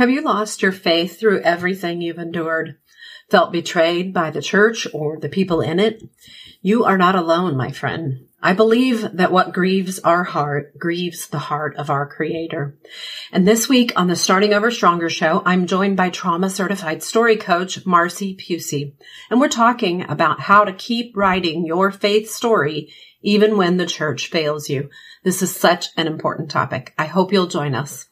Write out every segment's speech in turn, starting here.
Have you lost your faith through everything you've endured? Felt betrayed by the church or the people in it? You are not alone, my friend. I believe that what grieves our heart grieves the heart of our creator. And this week on the Starting Over Stronger show, I'm joined by trauma certified story coach Marcy Pusey. And we're talking about how to keep writing your faith story even when the church fails you. This is such an important topic. I hope you'll join us.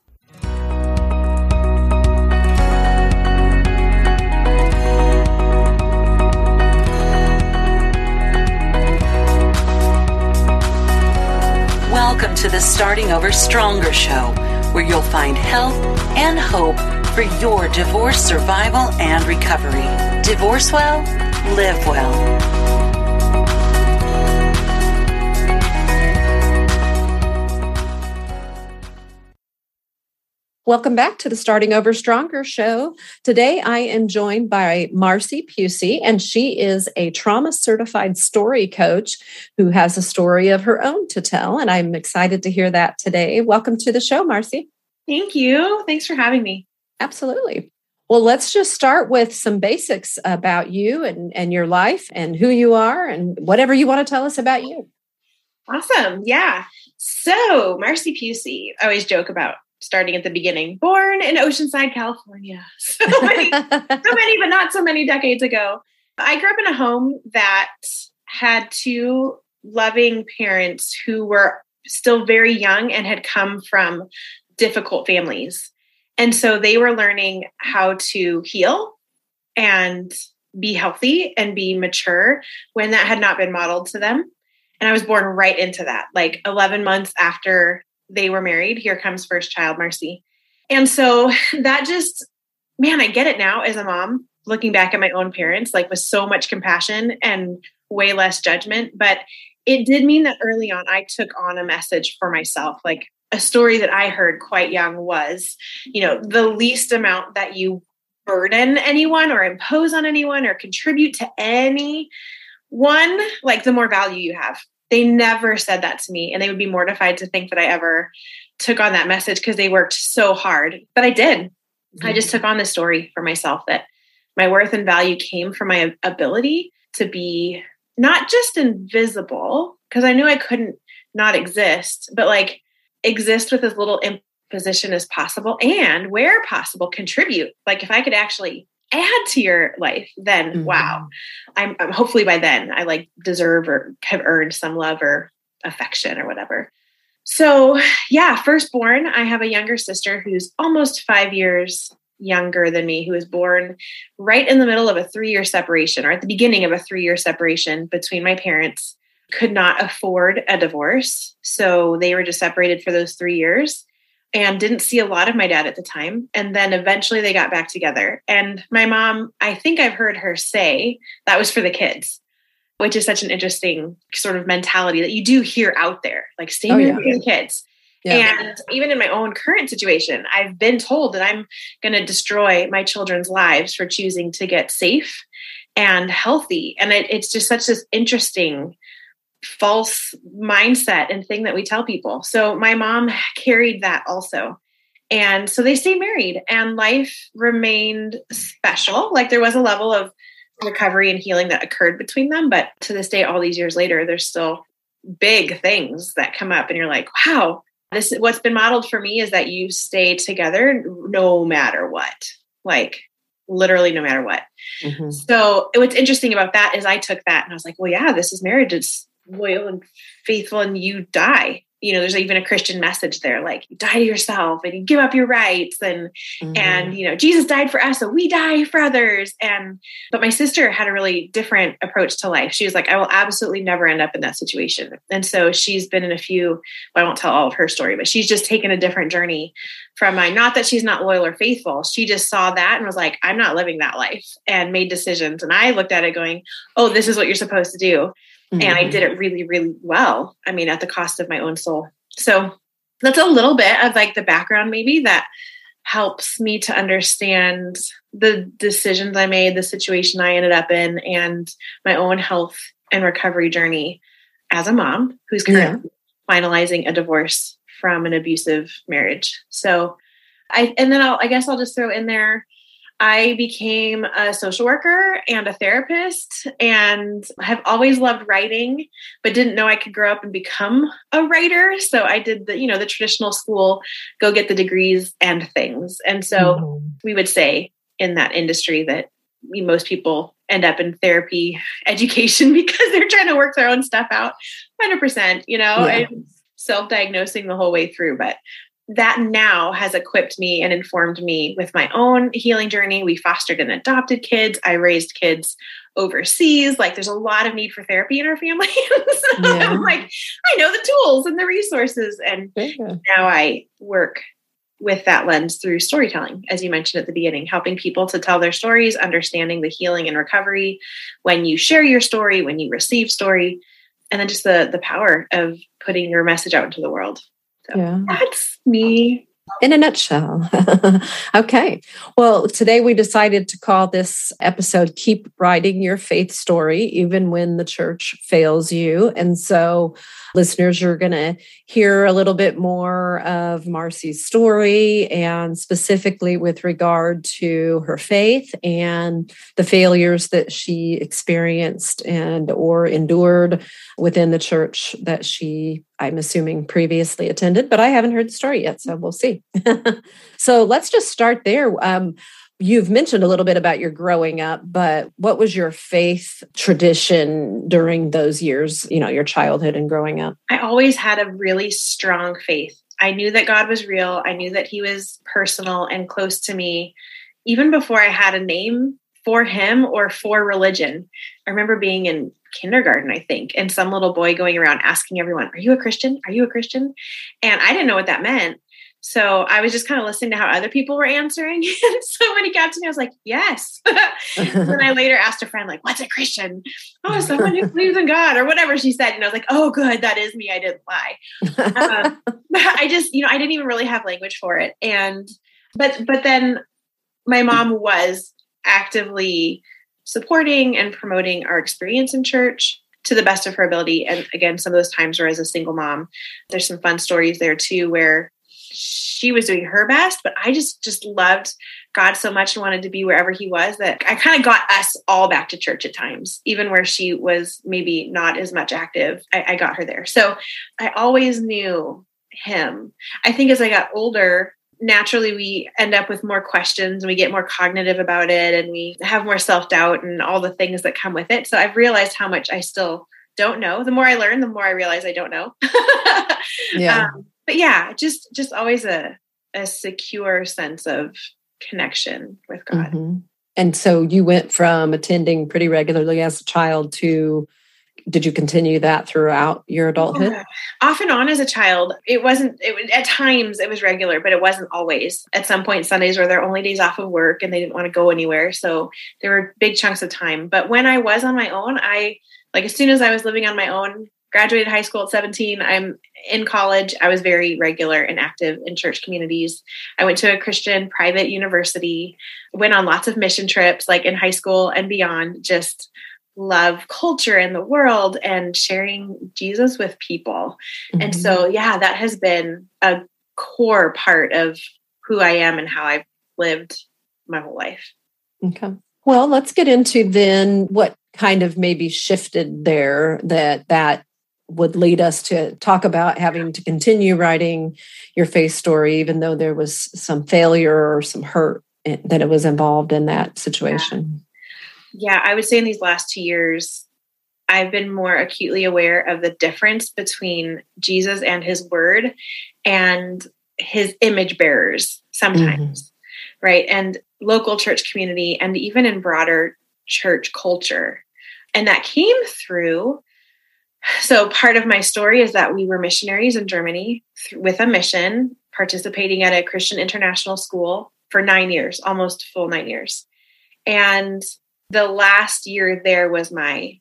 Welcome to the Starting Over Stronger show, where you'll find help and hope for your divorce survival and recovery. Divorce well, live well. Welcome back to the Starting Over Stronger show. Today I am joined by Marcy Pusey, and she is a trauma certified story coach who has a story of her own to tell. And I'm excited to hear that today. Welcome to the show, Marcy. Thank you. Thanks for having me. Absolutely. Well, let's just start with some basics about you and, and your life and who you are and whatever you want to tell us about you. Awesome. Yeah. So, Marcy Pusey, I always joke about starting at the beginning, born in Oceanside, California. So many, so many, but not so many decades ago. I grew up in a home that had two loving parents who were still very young and had come from difficult families. And so they were learning how to heal and be healthy and be mature when that had not been modeled to them. And I was born right into that, like 11 months after they were married. Here comes first child, Marcy. And so that just, man, I get it now as a mom, looking back at my own parents, like with so much compassion and way less judgment. But it did mean that early on, I took on a message for myself. Like a story that I heard quite young was, you know, the least amount that you burden anyone or impose on anyone or contribute to any one, like the more value you have. They never said that to me, and they would be mortified to think that I ever took on that message because they worked so hard. But I did. Mm-hmm. I just took on the story for myself that my worth and value came from my ability to be not just invisible, because I knew I couldn't not exist, but like exist with as little imposition as possible and where possible contribute. Like if I could actually add to your life, then mm-hmm. wow. I'm, I'm, hopefully by then I like deserve or have earned some love or affection or whatever. So, yeah, firstborn, I have a younger sister who's almost five years younger than me, who was born right in the middle of a three year separation or at the beginning of a three year separation between my parents. Could not afford a divorce. So they were just separated for those three years and didn't see a lot of my dad at the time. And then eventually they got back together. And my mom, I think I've heard her say that was for the kids, which is such an interesting sort of mentality that you do hear out there, like stay oh, yeah. the kids. Yeah. And even in my own current situation, I've been told that I'm going to destroy my children's lives for choosing to get safe and healthy. And it, it's just such this interesting false mindset and thing that we tell people. So my mom carried that also. And so they stayed married and life remained special. Like there was a level of recovery and healing that occurred between them. But to this day, all these years later, there's still big things that come up and you're like, wow, this what's been modeled for me is that you stay together no matter what. Like literally no matter what. Mm-hmm. So what's interesting about that is I took that and I was like, well, yeah, this is marriage. It's loyal and faithful and you die. You know there's even a christian message there like you die to yourself and you give up your rights and mm-hmm. and you know jesus died for us so we die for others. And but my sister had a really different approach to life. She was like i will absolutely never end up in that situation. And so she's been in a few well, i won't tell all of her story but she's just taken a different journey from mine not that she's not loyal or faithful she just saw that and was like i'm not living that life and made decisions. And i looked at it going oh this is what you're supposed to do Mm-hmm. And I mm-hmm. did it really, really well. I mean, at the cost of my own soul. So that's a little bit of like the background, maybe that helps me to understand the decisions I made, the situation I ended up in, and my own health and recovery journey as a mom who's currently yeah. finalizing a divorce from an abusive marriage. So I and then I'll I guess I'll just throw in there I became a social worker and a therapist and have always loved writing, but didn't know I could grow up and become a writer. So I did the, you know, the traditional school, go get the degrees and things. And so mm-hmm. we would say in that industry that we, most people end up in therapy education because they're trying to work their own stuff out 100%, you know, yeah. self diagnosing the whole way through. But that now has equipped me and informed me with my own healing journey. We fostered and adopted kids. I raised kids overseas. Like there's a lot of need for therapy in our family. so yeah. I'm like, I know the tools and the resources. And yeah. now I work with that lens through storytelling, as you mentioned at the beginning, helping people to tell their stories, understanding the healing and recovery when you share your story, when you receive story, and then just the the power of putting your message out into the world. So yeah. that's me in a nutshell. okay. Well, today we decided to call this episode Keep Writing Your Faith Story, even when the church fails you. And so, listeners, you're going to hear a little bit more of Marcy's story and specifically with regard to her faith and the failures that she experienced and or endured within the church that she I'm assuming previously attended, but I haven't heard the story yet, so we'll see. so let's just start there. Um, you've mentioned a little bit about your growing up, but what was your faith tradition during those years, you know, your childhood and growing up? I always had a really strong faith. I knew that God was real. I knew that he was personal and close to me even before I had a name for him or for religion. I remember being in kindergarten, I think, and some little boy going around asking everyone, Are you a Christian? Are you a Christian? And I didn't know what that meant. So I was just kind of listening to how other people were answering. and so when he got to me, I was like, Yes. then I later asked a friend, like, what's a Christian? Oh, someone who believes in God or whatever she said. And I was like, oh, good, that is me. I didn't lie. Um, I just, you know, I didn't even really have language for it. And but but then my mom was actively supporting and promoting our experience in church to the best of her ability. And again, some of those times were as a single mom. There's some fun stories there too where she was doing her best, but I just just loved God so much and wanted to be wherever he was that I kind of got us all back to church at times, even where she was maybe not as much active. I, I got her there. So I always knew him. I think as I got older, naturally we end up with more questions and we get more cognitive about it and we have more self-doubt and all the things that come with it. So i've realized how much i still don't know. The more i learn the more i realize i don't know. Yeah. Um, but yeah just just always a a secure sense of connection with god. Mm-hmm. and so you went from attending pretty regularly as a child to did you continue that throughout your adulthood? Yeah. off and on as a child it wasn't it at times it was regular but it wasn't always. At some point sundays were their only days off of work and they didn't want to go anywhere so there were big chunks of time. But when i was on my own i like as soon as i was living on my own graduated high school at 17 i'm in college i was very regular and active in church communities. I went to a christian private university went on lots of mission trips like in high school and beyond just love culture and the world and sharing Jesus with people. Mm-hmm. And so, yeah, that has been a core part of who I am and how I've lived my whole life. Okay. Well, let's get into then what kind of maybe shifted there that that would lead us to talk about having to continue writing your faith story even though there was some failure or some hurt that it was involved in that situation yeah, I would say in these last two years, I've been more acutely aware of the difference between Jesus and his word and his image bearers sometimes, mm-hmm. right? And local church community and even in broader church culture. And that came through. So, part of my story is that we were missionaries in Germany with a mission, participating at a Christian international school for nine years, almost full nine years. And the last year there was my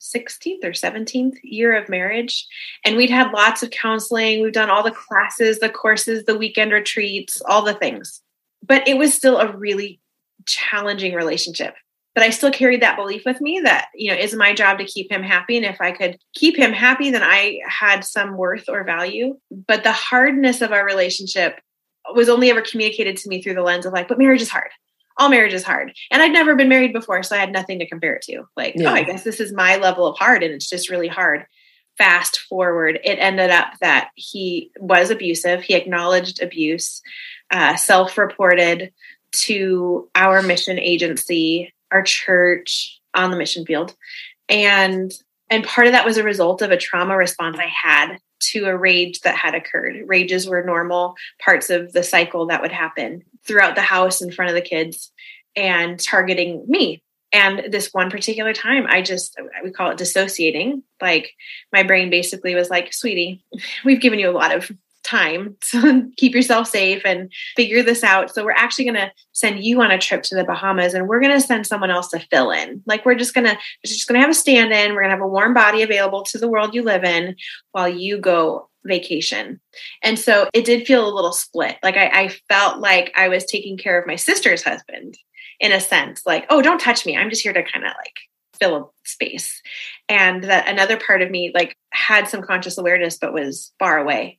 16th or 17th year of marriage. And we'd had lots of counseling. We've done all the classes, the courses, the weekend retreats, all the things. But it was still a really challenging relationship. But I still carried that belief with me that, you know, is my job to keep him happy. And if I could keep him happy, then I had some worth or value. But the hardness of our relationship was only ever communicated to me through the lens of like, but marriage is hard. All marriage is hard. And I'd never been married before, so I had nothing to compare it to. Like, yeah. oh, I guess this is my level of hard and it's just really hard. Fast forward, it ended up that he was abusive. He acknowledged abuse, uh, self reported to our mission agency, our church on the mission field. And and part of that was a result of a trauma response I had to a rage that had occurred. Rages were normal parts of the cycle that would happen throughout the house in front of the kids and targeting me. And this one particular time, I just, we call it dissociating. Like my brain basically was like, sweetie, we've given you a lot of time to keep yourself safe and figure this out. So we're actually going to send you on a trip to the Bahamas and we're going to send someone else to fill in. Like we're just going to just going to have a stand in. We're going to have a warm body available to the world you live in while you go vacation. And so it did feel a little split. Like I, I felt like I was taking care of my sister's husband in a sense, like, oh, don't touch me. I'm just here to kind of like fill a space. And that another part of me like had some conscious awareness, but was far away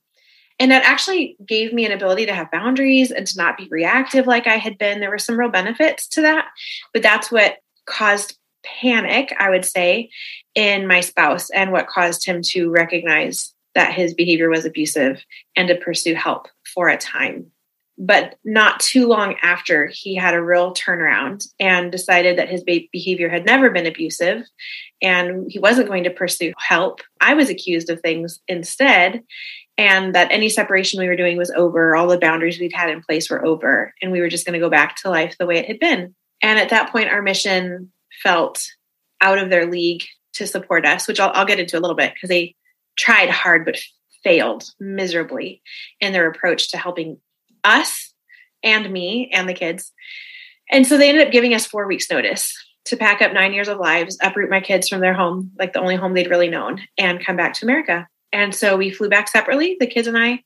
and that actually gave me an ability to have boundaries and to not be reactive like I had been. There were some real benefits to that, but that's what caused panic, I would say, in my spouse and what caused him to recognize that his behavior was abusive and to pursue help for a time. But not too long after, he had a real turnaround and decided that his behavior had never been abusive and he wasn't going to pursue help. I was accused of things instead and that any separation we were doing was over. All the boundaries we'd had in place were over, and we were just going to go back to life the way it had been. And at that point, our mission felt out of their league to support us, which I'll, I'll get into a little bit because they tried hard but failed miserably in their approach to helping us and me and the kids. And so they ended up giving us four weeks' notice to pack up nine years of lives, uproot my kids from their home, like the only home they'd really known, and come back to America. And so we flew back separately, the kids and I,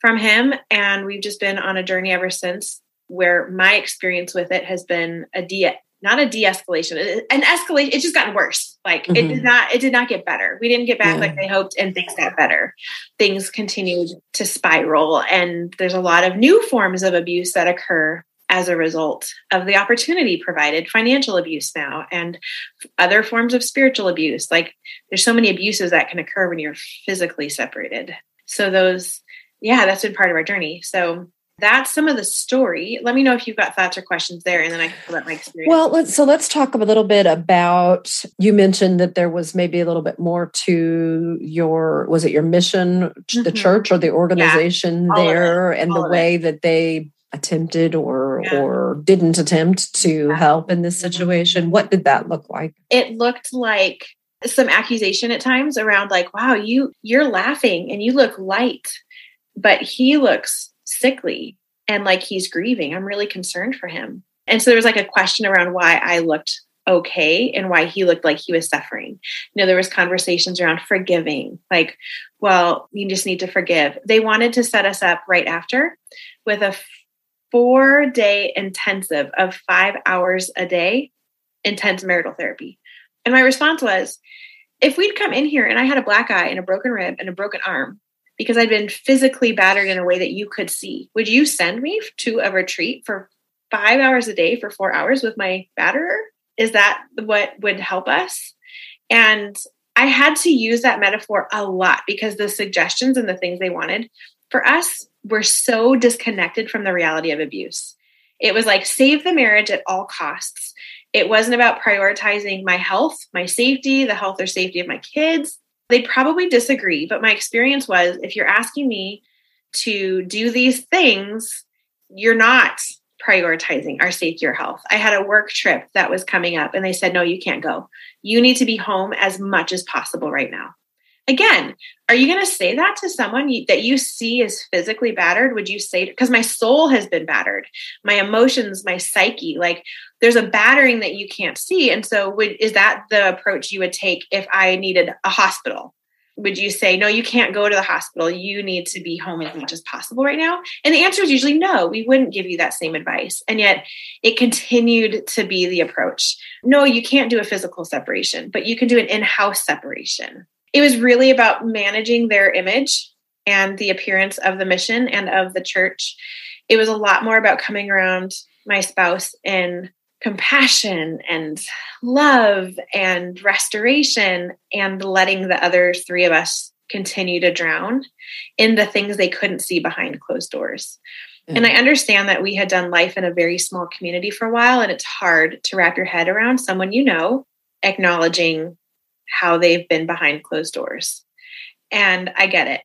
from him. And we've just been on a journey ever since where my experience with it has been a de not a de-escalation. An escalation it's just gotten worse. Like mm-hmm. it did not it did not get better. We didn't get back yeah. like they hoped and things got better. Things continued to spiral and there's a lot of new forms of abuse that occur as a result of the opportunity provided financial abuse now and other forms of spiritual abuse. Like there's so many abuses that can occur when you're physically separated. So those yeah that's been part of our journey. So that's some of the story. Let me know if you've got thoughts or questions there, and then I can pull up my experience. Well, let's so let's talk a little bit about. You mentioned that there was maybe a little bit more to your was it your mission, mm-hmm. the church or the organization yeah, there, and the way it. that they attempted or yeah. or didn't attempt to yeah. help in this mm-hmm. situation what did that look like it looked like some accusation at times around like wow you you're laughing and you look light but he looks sickly and like he's grieving. I'm really concerned for him. And so there was like a question around why i looked okay and why he looked like he was suffering. You know there was conversations around forgiving like well you just need to forgive. They wanted to set us up right after with a four day intensive of five hours a day, intense marital therapy. And my response was, if we'd come in here and I had a black eye and a broken rib and a broken arm because I'd been physically battered in a way that you could see, would you send me to a retreat for five hours a day for four hours with my batterer? Is that what would help us? And I had to use that metaphor a lot because the suggestions and the things they wanted for us were so disconnected from the reality of abuse. It was like save the marriage at all costs. It wasn't about prioritizing my health, my safety, the health or safety of my kids. They probably disagree, but my experience was if you're asking me to do these things, you're not prioritizing our safety or health. I had a work trip that was coming up and they said, no, you can't go. You need to be home as much as possible right now again are you going to say that to someone you, that you see is physically battered? Would you say because my soul has been battered. My emotions my psyche like there's a battering that you can't see. And so would is that the approach you would take if i needed a hospital? Would you say no you can't go to the hospital. You need to be home as much as possible right now? And the answer is usually no. We wouldn't give you that same advice. And yet it continued to be the approach. No you can't do a physical separation but you can do an in-house separation it was really about managing their image and the appearance of the mission and of the church it was a lot more about coming around my spouse in compassion and love and restoration and letting the other three of us continue to drown in the things they couldn't see behind closed doors. Yeah. And I understand that we had done life in a very small community for a while, and it's hard to wrap your head around someone you know acknowledging how they've been behind closed doors. And I get it.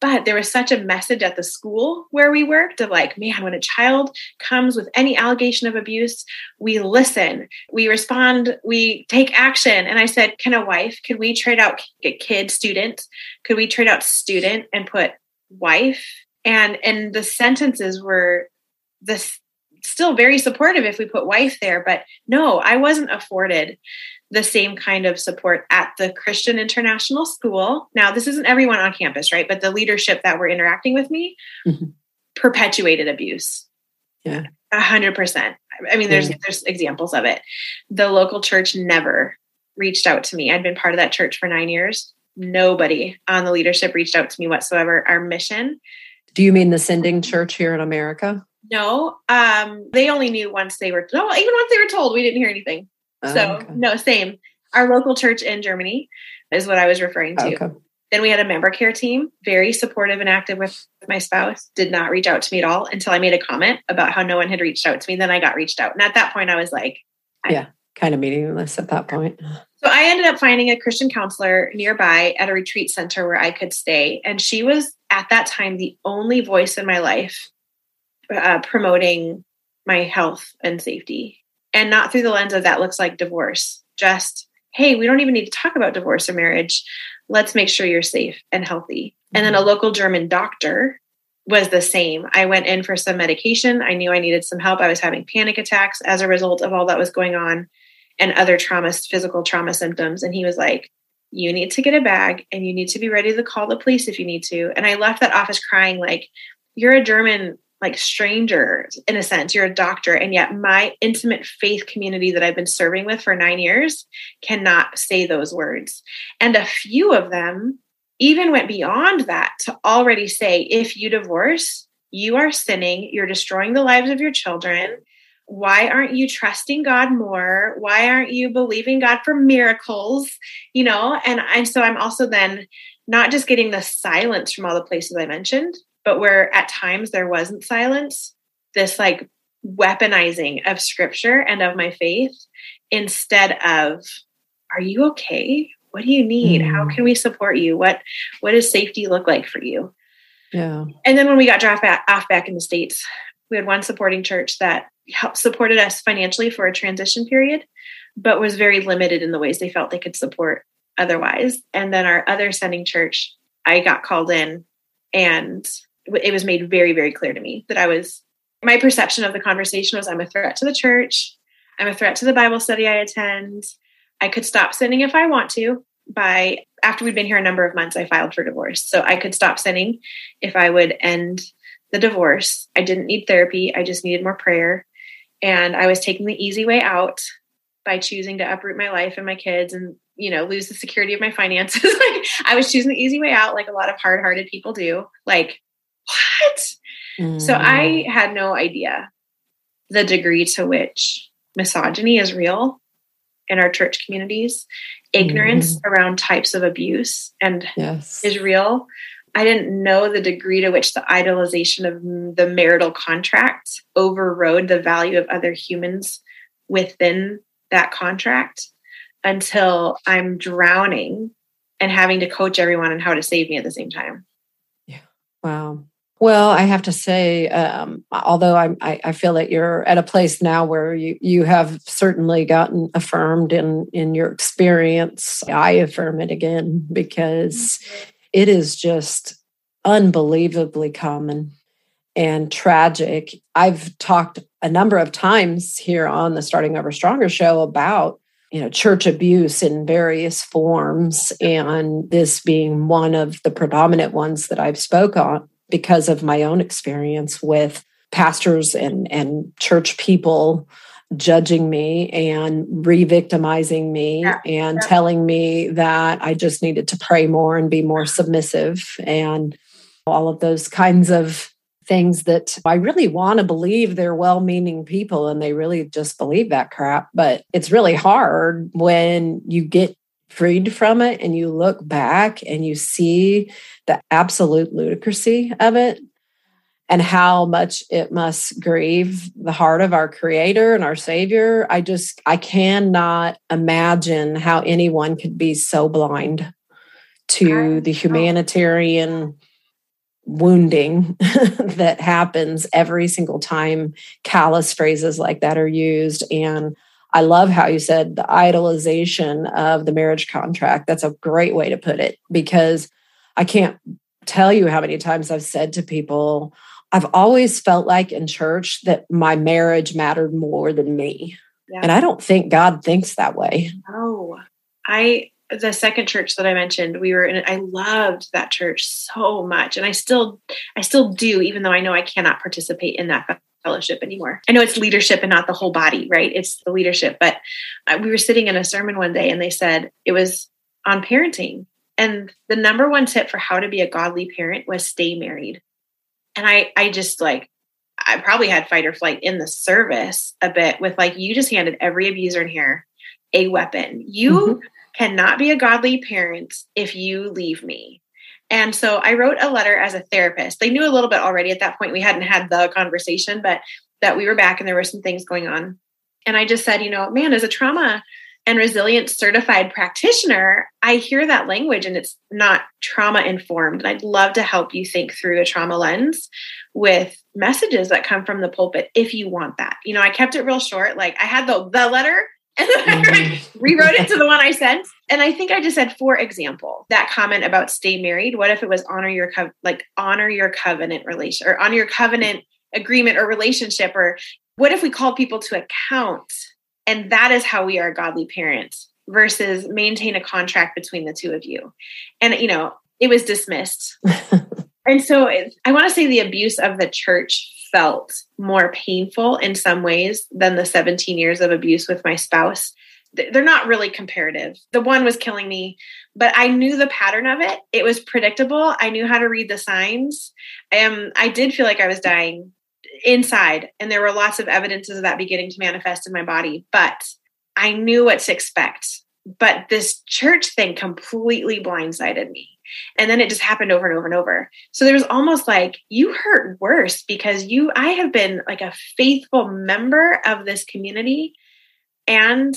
But there was such a message at the school where we worked of like, man, when a child comes with any allegation of abuse, we listen, we respond, we take action. And I said, can a wife, could we trade out kid, student? Could we trade out student and put wife? And and the sentences were this still very supportive if we put wife there, but no, I wasn't afforded the same kind of support at the Christian International School. Now, this isn't everyone on campus, right? But the leadership that were interacting with me mm-hmm. perpetuated abuse. Yeah. A hundred percent. I mean, there's yeah. there's examples of it. The local church never reached out to me. I'd been part of that church for nine years. Nobody on the leadership reached out to me whatsoever. Our mission. Do you mean the sending church here in America? No. Um, they only knew once they were no, even once they were told, we didn't hear anything. Oh, so okay. no, same. Our local church in Germany is what I was referring to. Okay. Then we had a member care team, very supportive and active with my spouse. Did not reach out to me at all until I made a comment about how no one had reached out to me. Then I got reached out, and at that point, I was like, "Yeah, kind of meaningless at that point." So I ended up finding a Christian counselor nearby at a retreat center where I could stay, and she was at that time the only voice in my life uh, promoting my health and safety and not through the lens of that looks like divorce. Just, hey, we don't even need to talk about divorce or marriage. Let's make sure you're safe and healthy. Mm-hmm. And then a mm-hmm. local German doctor was the same. I went in for some medication. I knew I needed some help. I was having panic attacks as a result of all that was going on and other traumas, physical trauma symptoms. And he was like, you need to get a bag and you need to be ready to call the police if you need to. And I left that office crying, like, you're a German like strangers in a sense. You're a doctor and yet my intimate faith community that i've been serving with for nine years cannot say those words. And a few of them even went beyond that to already say if you divorce you are sinning. You're destroying the lives of your children. Why aren't you trusting god more? Why aren't you believing god for miracles? You know and so i'm also then not just getting the silence from all the places i mentioned but where at times there wasn't silence, this like weaponizing of scripture and of my faith instead of, are you okay? What do you need? Mm. How can we support you? What what does safety look like for you? Yeah. And then when we got dropped back, off back in the States, we had one supporting church that helped supported us financially for a transition period, but was very limited in the ways they felt they could support otherwise. And then our other sending church, I got called in and it was made very, very clear to me that I was, my perception of the conversation was I'm a threat to the church. I'm a threat to the Bible study I attend. I could stop sinning if I want to. By after we'd been here a number of months, I filed for divorce. So I could stop sinning if I would end the divorce. I didn't need therapy, I just needed more prayer. And I was taking the easy way out by choosing to uproot my life and my kids and you know lose the security of my finances like i was choosing the easy way out like a lot of hard-hearted people do like what? Mm. So I mm. had no idea the degree to which misogyny is real in our church communities, ignorance mm. around types of abuse and yes. is real. I didn't know the degree to which the idolization of the marital contract overrode the value of other humans within that contract until I'm drowning and having to coach everyone on how to save me at the same time. Yeah. Wow. Well, I have to say, um, although I, I, feel that you're at a place now where you, you have certainly gotten affirmed in, in your experience, I affirm it again because it is just unbelievably common and tragic. I've talked a number of times here on the Starting Over Stronger show about you know church abuse in various forms and this being one of the predominant ones that I've spoke on because of my own experience with pastors and, and church people judging me and re-victimizing me yeah. and yeah. telling me that I just needed to pray more and be more submissive and all of those kinds of things that I really want to believe they're well meaning people and they really just believe that crap. But it's really hard when you get freed from it and you look back and you see the absolute ludicrousy of it and how much it must grieve the heart of our creator and our savior i just i cannot imagine how anyone could be so blind to the humanitarian wounding that happens every single time callous phrases like that are used. And I love how you said the idolization of the marriage contract. That's a great way to put it because I can't tell you how many times I've said to people, I've always felt like in church that my marriage mattered more than me. Yeah. And I don't think God thinks that way. Oh, I, the second church that I mentioned, we were in, I loved that church so much. And I still, I still do, even though I know I cannot participate in that fellowship anymore. I know it's leadership and not the whole body, right? It's the leadership. But uh, we were sitting in a sermon one day and they said it was on parenting. And the number one tip for how to be a godly parent was stay married. And I, I just like, I probably had fight or flight in the service a bit with like, you just handed every abuser in here a weapon. You mm-hmm. cannot be a godly parent if you leave me. And so I wrote a letter as a therapist. They knew a little bit already at that point. We hadn't had the conversation, but that we were back and there were some things going on. And I just said, you know, man, as a trauma and resilience certified practitioner, I hear that language and it's not trauma informed. And I'd love to help you think through a trauma lens with messages that come from the pulpit if you want that. You know, I kept it real short. Like I had the the letter and then I mm-hmm. rewrote it to the one I sent. And I think I just said, for example, that comment about stay married. What if it was honor your co- like honor your covenant relation or honor your covenant agreement or relationship? Or what if we call people to account? And that is how we are godly parents versus maintain a contract between the two of you. And you know, it was dismissed. and so I want to say the abuse of the church felt more painful in some ways than the 17 years of abuse with my spouse. They're not really comparative. The one was killing me, but I knew the pattern of it. It was predictable. I knew how to read the signs. Um, I did feel like I was dying inside, and there were lots of evidences of that beginning to manifest in my body, but I knew what to expect. But this church thing completely blindsided me. And then it just happened over and over and over. So there was almost like you hurt worse because you, I have been like a faithful member of this community. And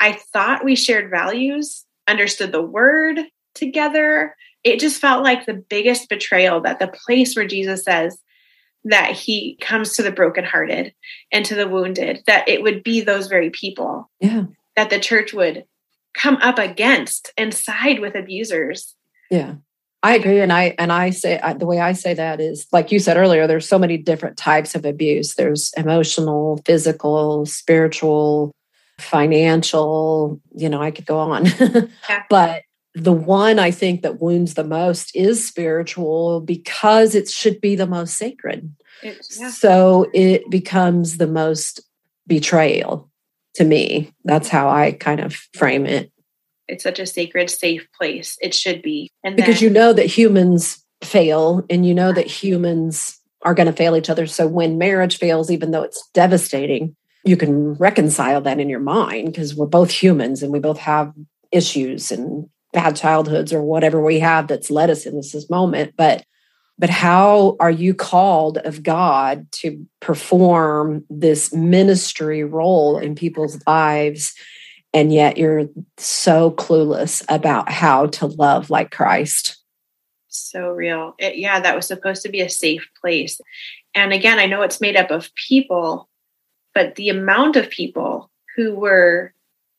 I thought we shared values, understood the word together. It just felt like the biggest betrayal that the place where Jesus says, that he comes to the brokenhearted and to the wounded, that it would be those very people. Yeah. That the church would come up against and side with abusers yeah. I agree. And I, and I say I, the way I say that is like you said earlier, there's so many different types of abuse. There's emotional, physical, spiritual, financial, you know, I could go on. yeah. But the one I think that wounds the most is spiritual because it should be the most sacred. It, yeah. So it becomes the most betrayal to me. That's how I kind of frame it it's such a sacred safe place. It should be. And because then, you know that humans fail and you know that humans are going to fail each other. So when marriage fails even though it's devastating you can reconcile that in your mind because we're both humans and we both have issues and bad childhoods or whatever we have that's led us in this, this moment. But but how are you called of God to perform this ministry role in people's lives and yet you're so clueless about how to love like Christ. So real. It, yeah, that was supposed to be a safe place. And again, I know it's made up of people, but the amount of people who were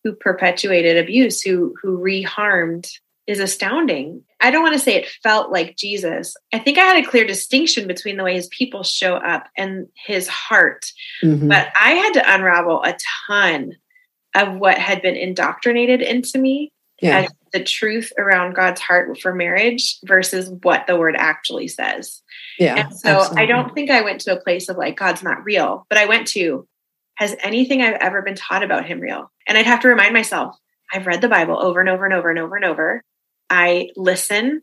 who perpetuated abuse, who who reharmed is astounding. I don't want to say it felt like Jesus. I think I had a clear distinction between the way his people show up and his heart. Mm-hmm. But I had to unravel a ton of what had been indoctrinated into me yeah. as the truth around God's heart for marriage versus what the word actually says. Yeah. And so absolutely. I don't think I went to a place of like, God's not real, but I went to, has anything I've ever been taught about him real? And I'd have to remind myself, I've read the Bible over and over and over and over and over. I listen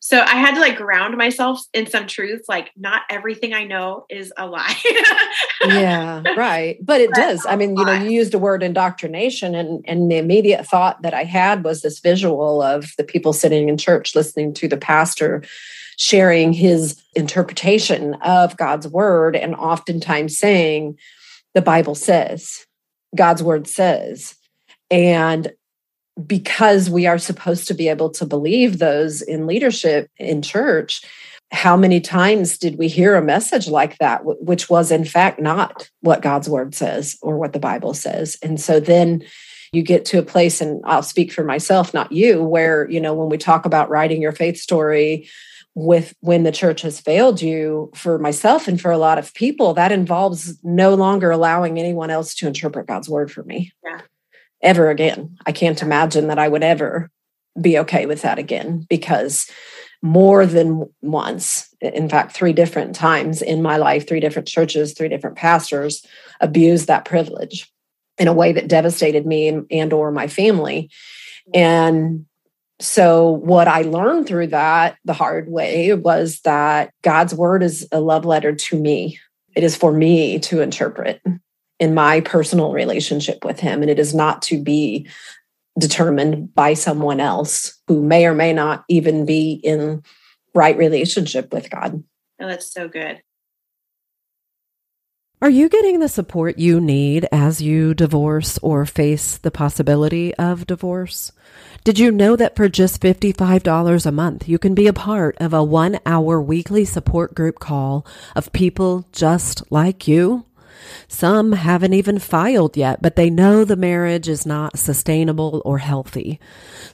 So I had to like ground myself in some truths, like not everything I know is a lie. yeah, right. But it does. I mean, you know, you used a word indoctrination, and and the immediate thought that I had was this visual of the people sitting in church listening to the pastor sharing his interpretation of God's word and oftentimes saying, the Bible says, God's word says. And because we are supposed to be able to believe those in leadership in church, how many times did we hear a message like that, which was in fact not what God's word says or what the Bible says? And so then you get to a place, and I'll speak for myself, not you, where, you know, when we talk about writing your faith story, with when the church has failed you for myself and for a lot of people that involves no longer allowing anyone else to interpret god's word for me yeah ever again. I can't imagine that I would ever be okay with that again because more than once, in fact, three different times in my life, three different churches, three different pastors abused that privilege in a way that devastated me and, and or my family. And so what I learned through that the hard way was that God's word is a love letter to me. It is for me to interpret in my personal relationship with him and it is not to be determined by someone else who may or may not even be in right relationship with God. Oh, that's so good. Are you getting the support you need as you divorce or face the possibility of divorce? Did you know that for just $55 a month, you can be a part of a one hour weekly support group call of people just like you? Some haven't even filed yet, but they know the marriage is not sustainable or healthy.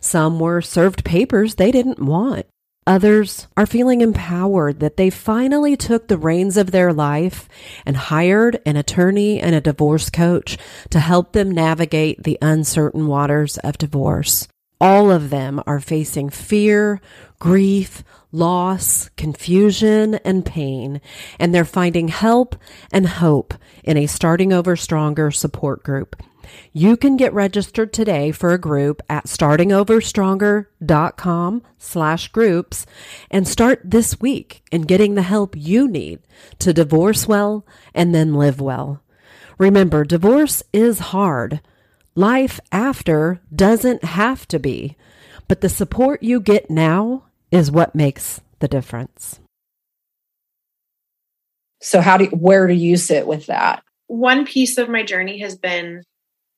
Some were served papers they didn't want. Others are feeling empowered that they finally took the reins of their life and hired an attorney and a divorce coach to help them navigate the uncertain waters of divorce. All of them are facing fear, grief, loss, confusion, and pain, and they're finding help and hope in a Starting Over Stronger support group. You can get registered today for a group at startingoverstronger.com slash groups and start this week in getting the help you need to divorce well and then live well. Remember, divorce is hard. Life after doesn't have to be, but the support you get now is what makes the difference. So how do you, where do you sit with that? One piece of my journey has been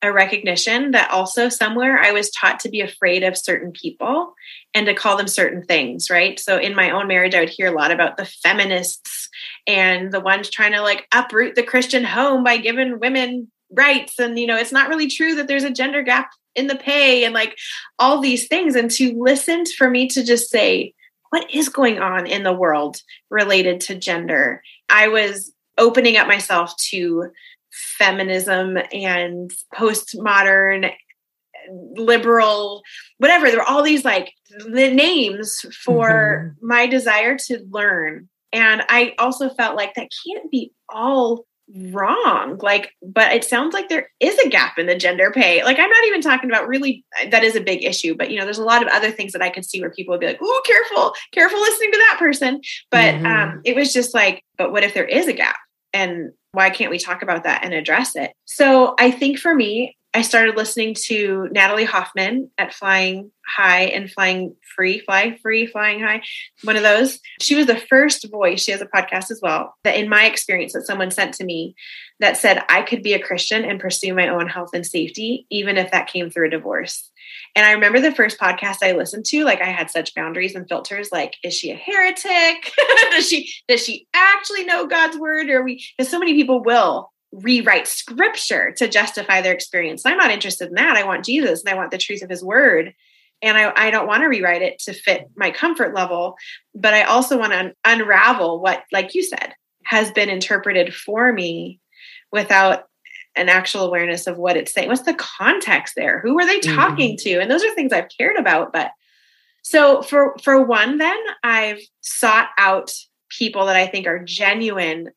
a recognition that also somewhere I was taught to be afraid of certain people and to call them certain things, right? So in my own marriage, I would hear a lot about the feminists and the ones trying to like uproot the Christian home by giving women rights. And, you know, it's not really true that there's a gender gap in the pay and like all these things. And to listen for me to just say, what is going on in the world related to gender? I was opening up myself to feminism and postmodern liberal whatever there were all these like the names for mm-hmm. my desire to learn and i also felt like that can't be all wrong like but it sounds like there is a gap in the gender pay. Like i'm not even talking about really that is a big issue but you know there's a lot of other things that i can see where people would be like oh careful careful listening to that person. But mm-hmm. um it was just like but what if there is a gap? And why can't we talk about that and address it? So i think for me I started listening to Natalie Hoffman at Flying High and Flying Free, Fly Free, Flying High, one of those. She was the first voice, she has a podcast as well, that in my experience that someone sent to me that said I could be a Christian and pursue my own health and safety, even if that came through a divorce. And I remember the first podcast I listened to, like I had such boundaries and filters, like, is she a heretic? does she does she actually know God's word? Or we because so many people will rewrite scripture to justify their experience. I'm not interested in that. I want Jesus and I want the truth of his word. And I, I don't want to rewrite it to fit my comfort level, but I also want to unravel what, like you said, has been interpreted for me without an actual awareness of what it's saying. What's the context there? Who are they talking mm-hmm. to? And those are things I've cared about. But so for for one, then I've sought out people that I think are genuine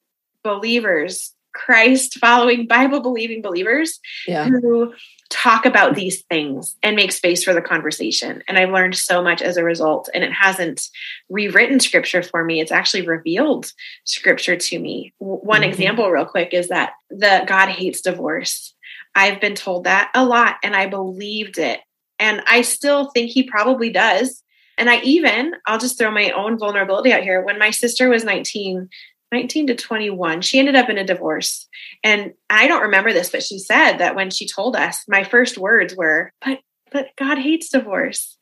believers Christ following, Bible believing believers Yeah. who talk about these things and make space for the conversation. And I've learned so much as a result. And it hasn't rewritten scripture for me, it's actually revealed scripture to me. One Mhm. example, real quick, is that the God hates divorce. I've been told that a lot and I believed it. And I still think he probably does. And I even, I'll just throw my own vulnerability out here. When my sister was 19, 19 to 21, she ended up in a divorce. And I don't remember this, but she said that when she told us, my first words were, but but God hates divorce.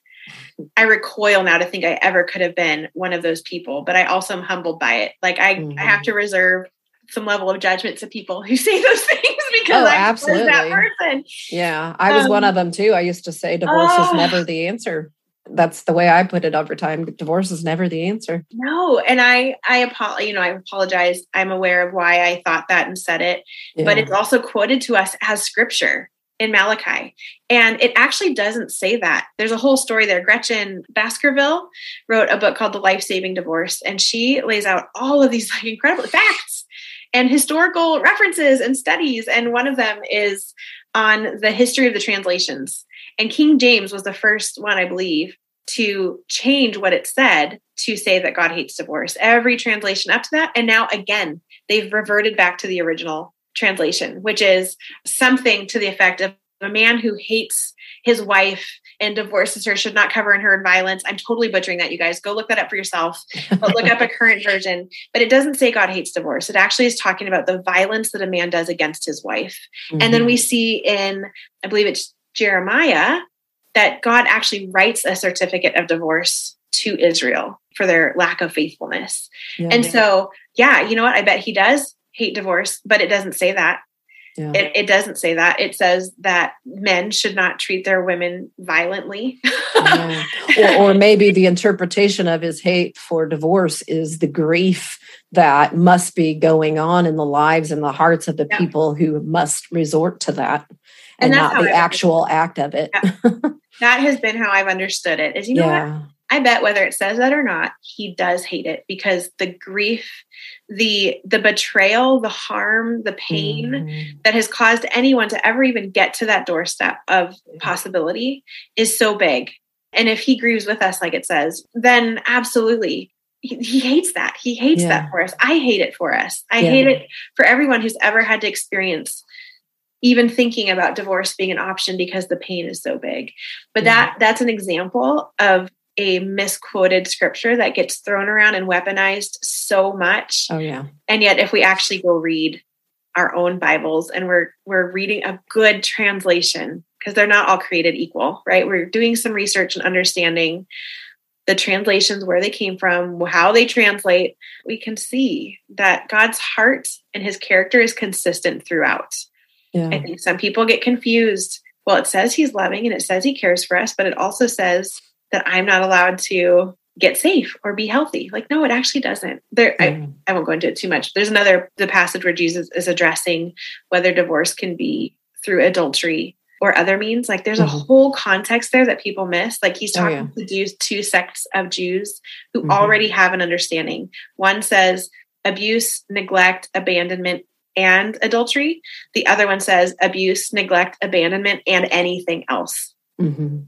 I recoil now to think I ever could have been one of those people, but I also am humbled by it. Like I, Mhm. I have to reserve some level of judgment to people who say those things because Oh, I was that absolutely. person. Yeah. I was one Um, of them too. I used to say divorce is oh. never the answer. That's the way I put it over time. Divorce is never the answer. No, and I, I apologize. You know, I apologize. I'm aware of why I thought that and said it, but it's also quoted to us as scripture in Malachi. And it actually doesn't say that. There's a whole story there. Gretchen Baskerville wrote a book called The Life Saving Divorce, and she lays out all of these like incredible facts and historical references and studies. And one of them is on the history of the translations. And King James was the first one, I believe, to change what it said to say that God hates divorce. Every translation up to that. And now again, they've reverted back to the original translation, which is something to the effect of a man who hates his wife and divorces her should not cover in her in violence. I'm totally butchering that, you guys. Go look that up for yourself. But look up a current version. But it doesn't say God hates divorce. It actually is talking about the violence that a man does against his wife. And then Mhm. we see in, I believe it's Jeremiah, that God actually writes a certificate of divorce to Israel for their lack of faithfulness. Yeah. And so, yeah, you know what? I bet he does hate divorce, but it doesn't say that. Yeah. It, it doesn't say that. It says that men should not treat their women violently. Yeah. or, or maybe the interpretation of his hate for divorce is the grief that must be going on in the lives and the hearts of the Yeah. people who must resort to that And and, not the I- actual act of it. that has been how I've understood it. Is you know what? I bet whether it says that or not, he does hate it because the grief, the the betrayal, the harm, the pain Mhm. that has caused anyone to ever even get to that doorstep of possibility is so big. And if he grieves with us, like it says, then absolutely. He, he hates that. He hates Yeah. that for us. I hate it for us. I Yeah. hate it for everyone who's ever had to experience even thinking about divorce being an option because the pain is so big. But that that's an example of a misquoted scripture that gets thrown around and weaponized so much. Oh yeah. and yet if we actually go read our own bibles and we're we're reading a good translation because they're not all created equal right? We're doing some research and understanding the translations where they came from how they translate. We can see that god's heart and his character is consistent throughout Yeah. i think some people get confused well it says he's loving and it says he cares for us but it also says that i'm not allowed to get safe or be healthy like no it actually doesn't there I, Mm. I won't go into it too much. There's another the passage where Jesus is addressing whether divorce can be through adultery or other means. Like there's a Mhm. whole context there that people miss. Like he's Oh, talking to Jews, two sects of Jews who Mhm. already have an understanding. One says abuse, neglect, abandonment, and adultery. The other one says abuse, neglect, abandonment, and anything else. Mhm.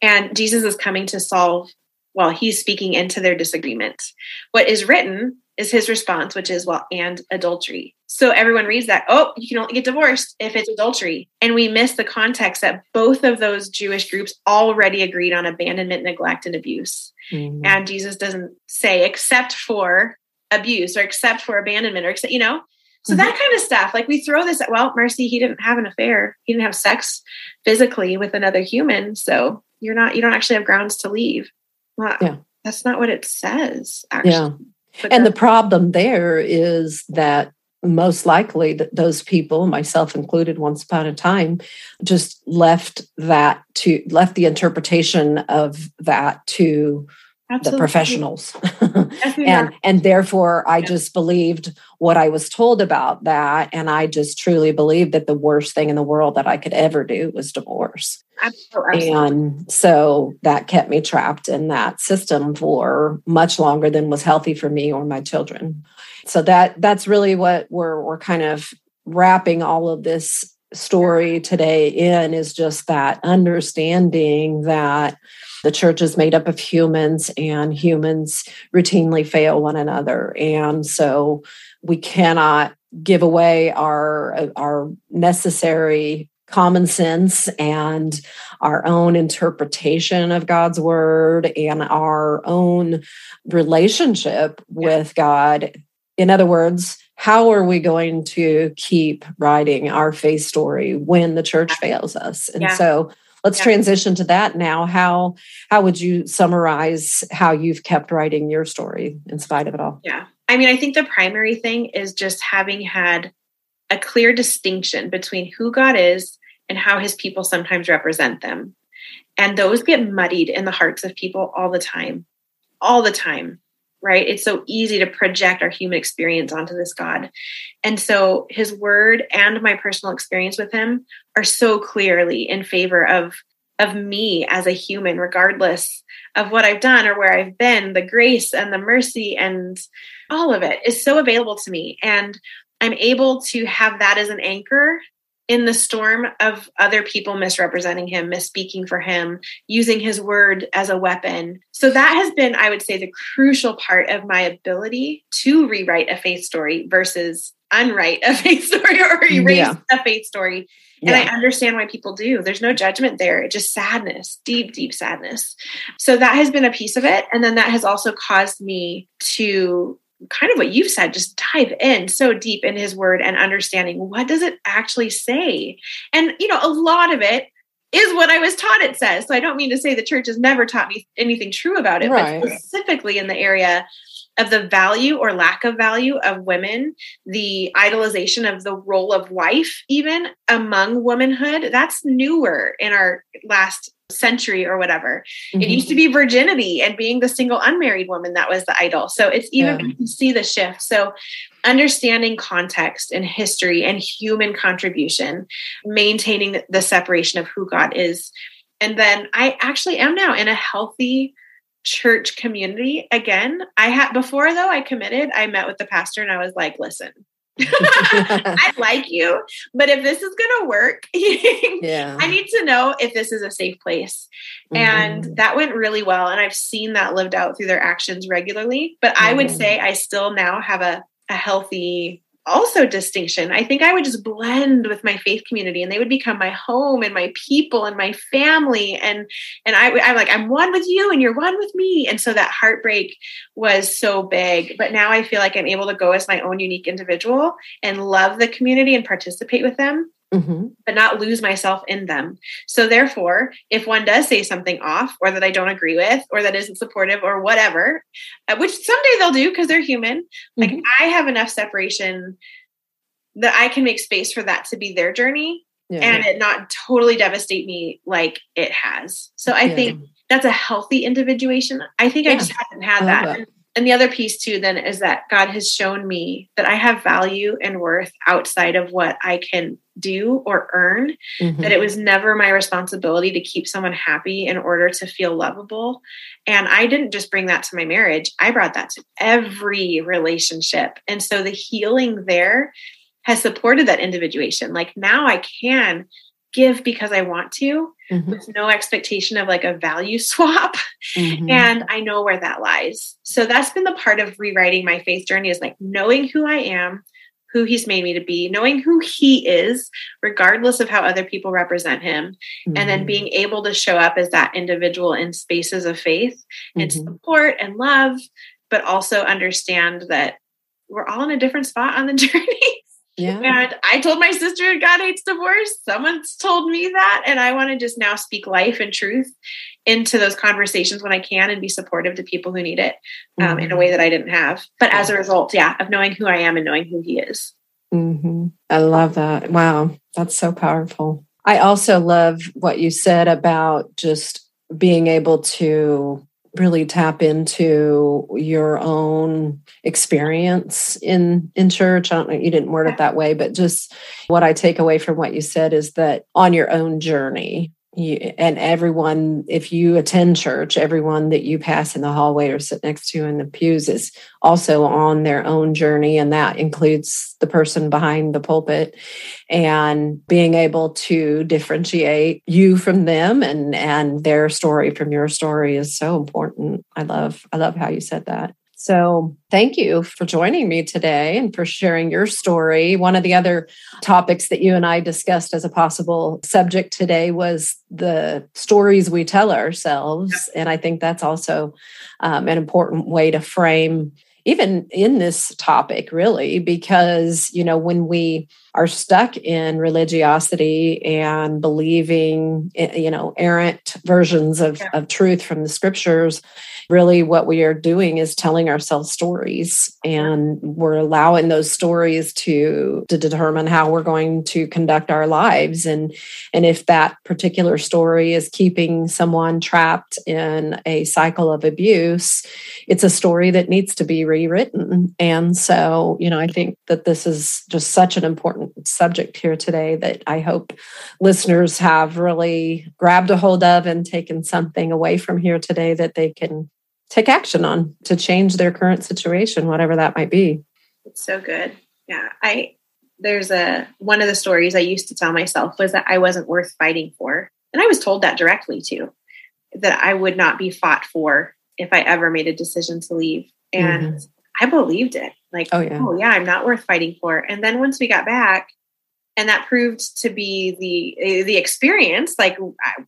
And Jesus is coming to solve, well, he's speaking into their disagreement. What is written is his response, which is, well, and adultery. So everyone reads that, oh, you can only get divorced if it's adultery. And we miss the context that both of those Jewish groups already agreed on abandonment, neglect, and abuse. Mhm. And Jesus doesn't say, except for abuse or except for abandonment or, except, you know, so that mm-hmm. kind of stuff. Like we throw this at, well, Mercy, he didn't have an affair. He didn't have sex physically with another human. So you're not, you don't actually have grounds to leave. Well, Yeah. That's not what it says, actually. Yeah. But And the problem there is that most likely that those people, myself included, once upon a time, just left that to left the interpretation of that to the professionals. And and therefore I Yeah. just believed what I was told about that. And I just truly believed that the worst thing in the world that I could ever do was divorce. Absolutely. And so that kept me trapped in that system for much longer than was healthy for me or my children. So that that's really what we're we're kind of wrapping all of this story today in is just that understanding that the church is made up of humans and humans routinely fail one another and so we cannot give away our our necessary common sense and our own interpretation of God's word and our own relationship with God. In other words, how are we going to keep writing our faith story when the church fails us? And yeah. so let's yeah. transition to that now. How how would you summarize how you've kept writing your story in spite of it all? Yeah. I mean, I think the primary thing is just having had a clear distinction between who God is and how his people sometimes represent them. And those get muddied in the hearts of people all the time, all the time, right? It's so easy to project our human experience onto this God. And so his word and my personal experience with him are so clearly in favor of of me as a human regardless of what I've done or where I've been the grace and the mercy and all of it is so available to me and I'm able to have that as an anchor in the storm of other people misrepresenting him, misspeaking for him, using his word as a weapon. So that has been, I would say, the crucial part of my ability to rewrite a faith story versus unwrite a faith story or erase yeah. a faith story. And yeah. I understand why people do. There's no judgment there, it's just sadness, deep, deep sadness. So that has been a piece of it. And then that has also caused me to kind of what you've said just dive in so deep in his word and understanding what does it actually say and you know a lot of it is what i was taught it says so i don't mean to say the church has never taught me anything true about it right. but specifically in the area of the value or lack of value of women, the idolization of the role of wife, even among womanhood, that's newer in our last century or whatever. Mm-hmm. It used to be virginity and being the single unmarried woman that was the idol. So it's even yeah. you see the shift. So understanding context and history and human contribution, maintaining the separation of who God is. And then I actually am now in a healthy church community again. I had before though I committed, I met with the pastor and I was like, listen, I like you, but if this is going to work, yeah. I need to know if this is a safe place. Mm-hmm. And that went really well. And I've seen that lived out through their actions regularly. But mm-hmm. I would say mm-hmm. I still now have a, a healthy also distinction. I think I would just blend with my faith community and they would become my home and my people and my family. And and I, I'm like, I'm one with you and you're one with me. And so that heartbreak was so big. But now I feel like I'm able to go as my own unique individual and love the community and participate with them Mm-hmm. but not lose myself in them. So, therefore, if one does say something off or that I don't agree with or that isn't supportive or whatever, uh, which someday they'll do because they're human, mm-hmm. like I have enough separation that I can make space for that to be their journey yeah. and it not totally devastate me like it has. So, I yeah. think that's a healthy individuation. I think yeah. I just haven't had that. that and the other piece too then is that god has shown me that i have value and worth outside of what i can do or earn mm-hmm. that it was never my responsibility to keep someone happy in order to feel lovable. And i didn't just bring that to my marriage i brought that to every relationship. And so the healing there has supported that individuation. Like now i can give because I want to mm-hmm. with no expectation of like a value swap. Mm-hmm. And I know where that lies. So that's been the part of rewriting my faith journey is like knowing who I am, who he's made me to be, knowing who he is, regardless of how other people represent him, mm-hmm. and then mm-hmm. being able to show up as that individual in spaces of faith and mm-hmm. support and love, but also understand that we're all in a different spot on the journey. Yeah. And I told my sister God hates divorce. Someone's told me that. And I want to just now speak life and truth into those conversations when I can and be supportive to people who need it um, mm-hmm. in a way that I didn't have. But as a result, yeah, of knowing who I am and knowing who He is. Mm-hmm. I love that. Wow. That's so powerful. I also love what you said about just being able to really tap into your own experience in in church. I don't know, you didn't word it that way, but just what I take away from what you said is that on your own journey, you, and everyone, if you attend church, everyone that you pass in the hallway or sit next to in the pews is also on their own journey. And that includes the person behind the pulpit and being able to differentiate you from them and, and their story from your story is so important. I love, I love how you said that. So, thank you for joining me today and for sharing your story. One of the other topics that you and I discussed as a possible subject today was the stories we tell ourselves. And I think that's also um, an important way to frame even in this topic, really, because, you know, when we are stuck in religiosity and believing, eh, you know, errant versions of, yeah. of truth from the scriptures, really what we are doing is telling ourselves stories. And we're allowing those stories to to determine how we're going to conduct our lives. And and if that particular story is keeping someone trapped in a cycle of abuse it's a story that needs to be rewritten. And so you know i think that this is just such an important subject here today that i hope listeners have really grabbed a hold of and taken something away from here today that they can take action on to change their current situation, whatever that might be. It's so good. Yeah. I, there's a, one of the stories I used to tell myself was that I wasn't worth fighting for. And I was told that directly too, that I would not be fought for if I ever made a decision to leave. And mm-hmm. I believed it. Like, oh yeah. oh yeah, I'm not worth fighting for. And then once we got back, and that proved to be the eh, the experience. Like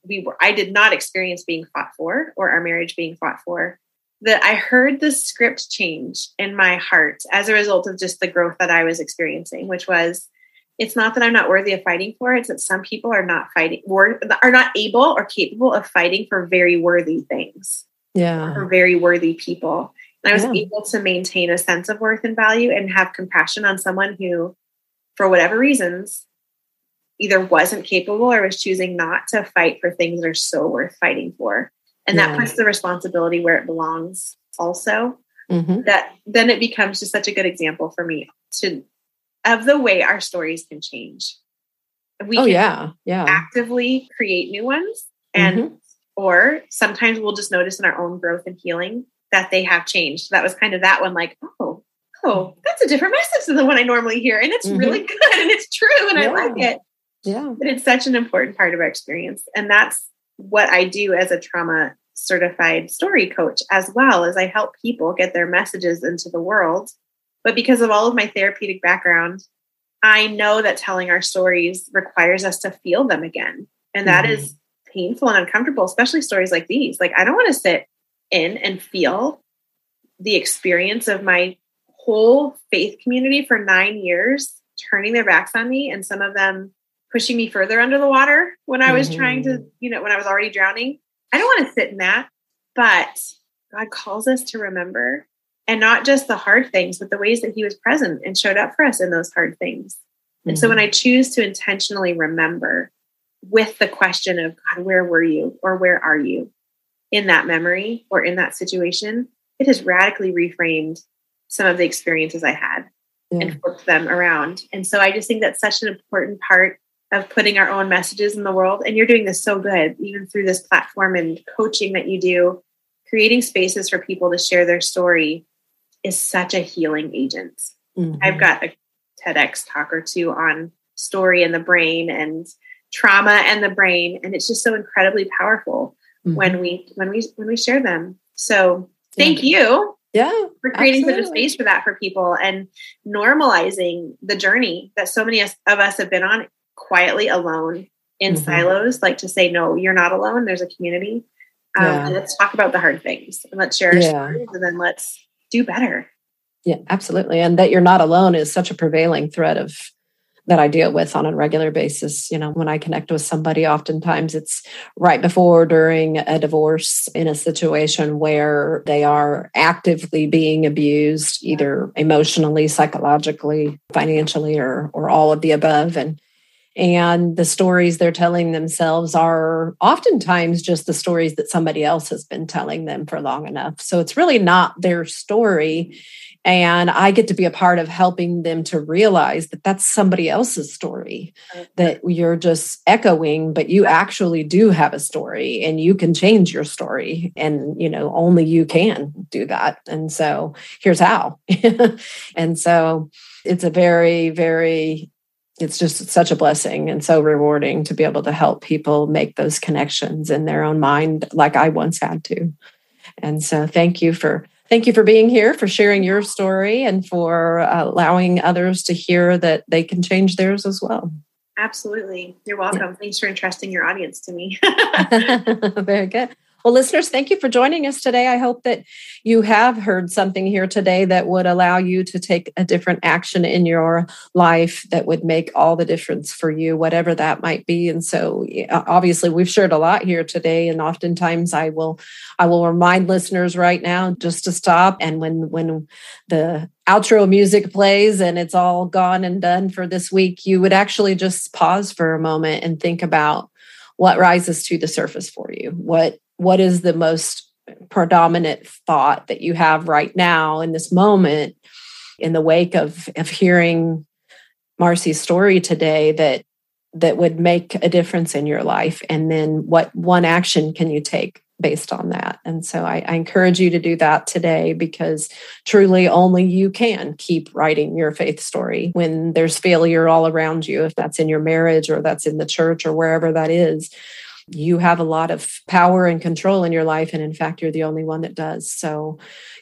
we were, I did not experience being fought for, or our marriage being fought for that I heard the script change in my heart as a result of just the growth that I was experiencing, which was it's not that I'm not worthy of fighting for, it's that some people are not fighting are not able or capable of fighting for very worthy things. Yeah. For very worthy people. I was yeah. able to maintain a sense of worth and value and have compassion on someone who, for whatever reasons, either wasn't capable or was choosing not to fight for things that are so worth fighting for and yeah. that puts the responsibility where it belongs also mm-hmm. that then it becomes just such a good example for me to of the way our stories can change we oh yeah yeah actively create new ones and mm-hmm. or sometimes we'll just notice in our own growth and healing that they have changed that was kind of that one like oh oh that's a different message than the one i normally hear and it's mm-hmm. really good and it's true and yeah. i like it yeah but it's such an important part of our experience and that's what I do as a trauma certified story coach as well as I help people get their messages into the world. But because of all of my therapeutic background, I know that telling our stories requires us to feel them again. And that mm-hmm. is painful and uncomfortable, especially stories like these. Like, I don't want to sit in and feel the experience of my whole faith community for nine years turning their backs on me and some of them pushing me further under the water when I was mm-hmm. trying to, you know, when I was already drowning. I don't want to sit in that, but God calls us to remember and not just the hard things, but the ways that He was present and showed up for us in those hard things. Mm-hmm. And so when mm-hmm. I choose to intentionally remember with the question of, God, where were you or where are you in that memory or in that situation, it has radically reframed some of the experiences I had yeah. and flipped them around. And so I just think that's such an important part of putting our own messages in the world. And you're doing this so good, even through this platform and coaching that you do, creating spaces for people to share their story is such a healing agent. Mm-hmm. I've got a TEDx talk or two on story and the brain and trauma and the brain. And it's just so incredibly powerful mm-hmm. when we when we when we share them. So thank yeah. you yeah for creating absolutely. such a space for that for people and normalizing the journey that so many of us have been on quietly alone in mm-hmm. silos, like to say, no, you're not alone. There's a community. Um, yeah. And let's talk about the hard things and let's share yeah. stories and then let's do better. Yeah, absolutely. And that you're not alone is such a prevailing thread of that I deal with on a regular basis. You know, when I connect with somebody, oftentimes it's right before, during a divorce in a situation where they are actively being abused, either emotionally, psychologically, financially, or or all of the above. And and the stories they're telling themselves are oftentimes just the stories that somebody else has been telling them for long enough. So it's really not their story. And I get to be a part of helping them to realize that that's somebody else's story that you're just echoing, but you actually do have a story and you can change your story. And, you know, only you can do that. And so here's how. and so it's a very, very it's just such a blessing and so rewarding to be able to help people make those connections in their own mind like I once had to. And so thank you for thank you for being here for sharing your story and for uh, allowing others to hear that they can change theirs as well. Absolutely. You're welcome. Yeah. Thanks for entrusting your audience to me. Very good. Well, listeners, thank you for joining us today. I hope that you have heard something here today that would allow you to take a different action in your life that would make all the difference for you, whatever that might be. And so, obviously, we've shared a lot here today, and oftentimes I will, I will remind listeners right now just to stop. And when when the outro music plays and it's all gone and done for this week, you would actually just pause for a moment and think about what rises to the surface for you what what is the most predominant thought that you have right now in this moment in the wake of of hearing Marcy's story today that that would make a difference in your life? And then what one action can you take based on that? And so I, I, encourage you to do that today because truly only you can keep writing your faith story when there's failure all around you if that's in your marriage or that's in the church or wherever that is you have a lot of power and control in your life. And in fact, you're the only one that does. So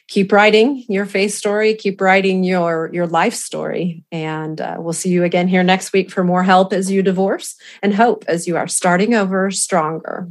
keep writing your faith story, keep writing your, your life story. And uh, we'll see you again here next week for more help as you divorce and hope as you are starting over stronger.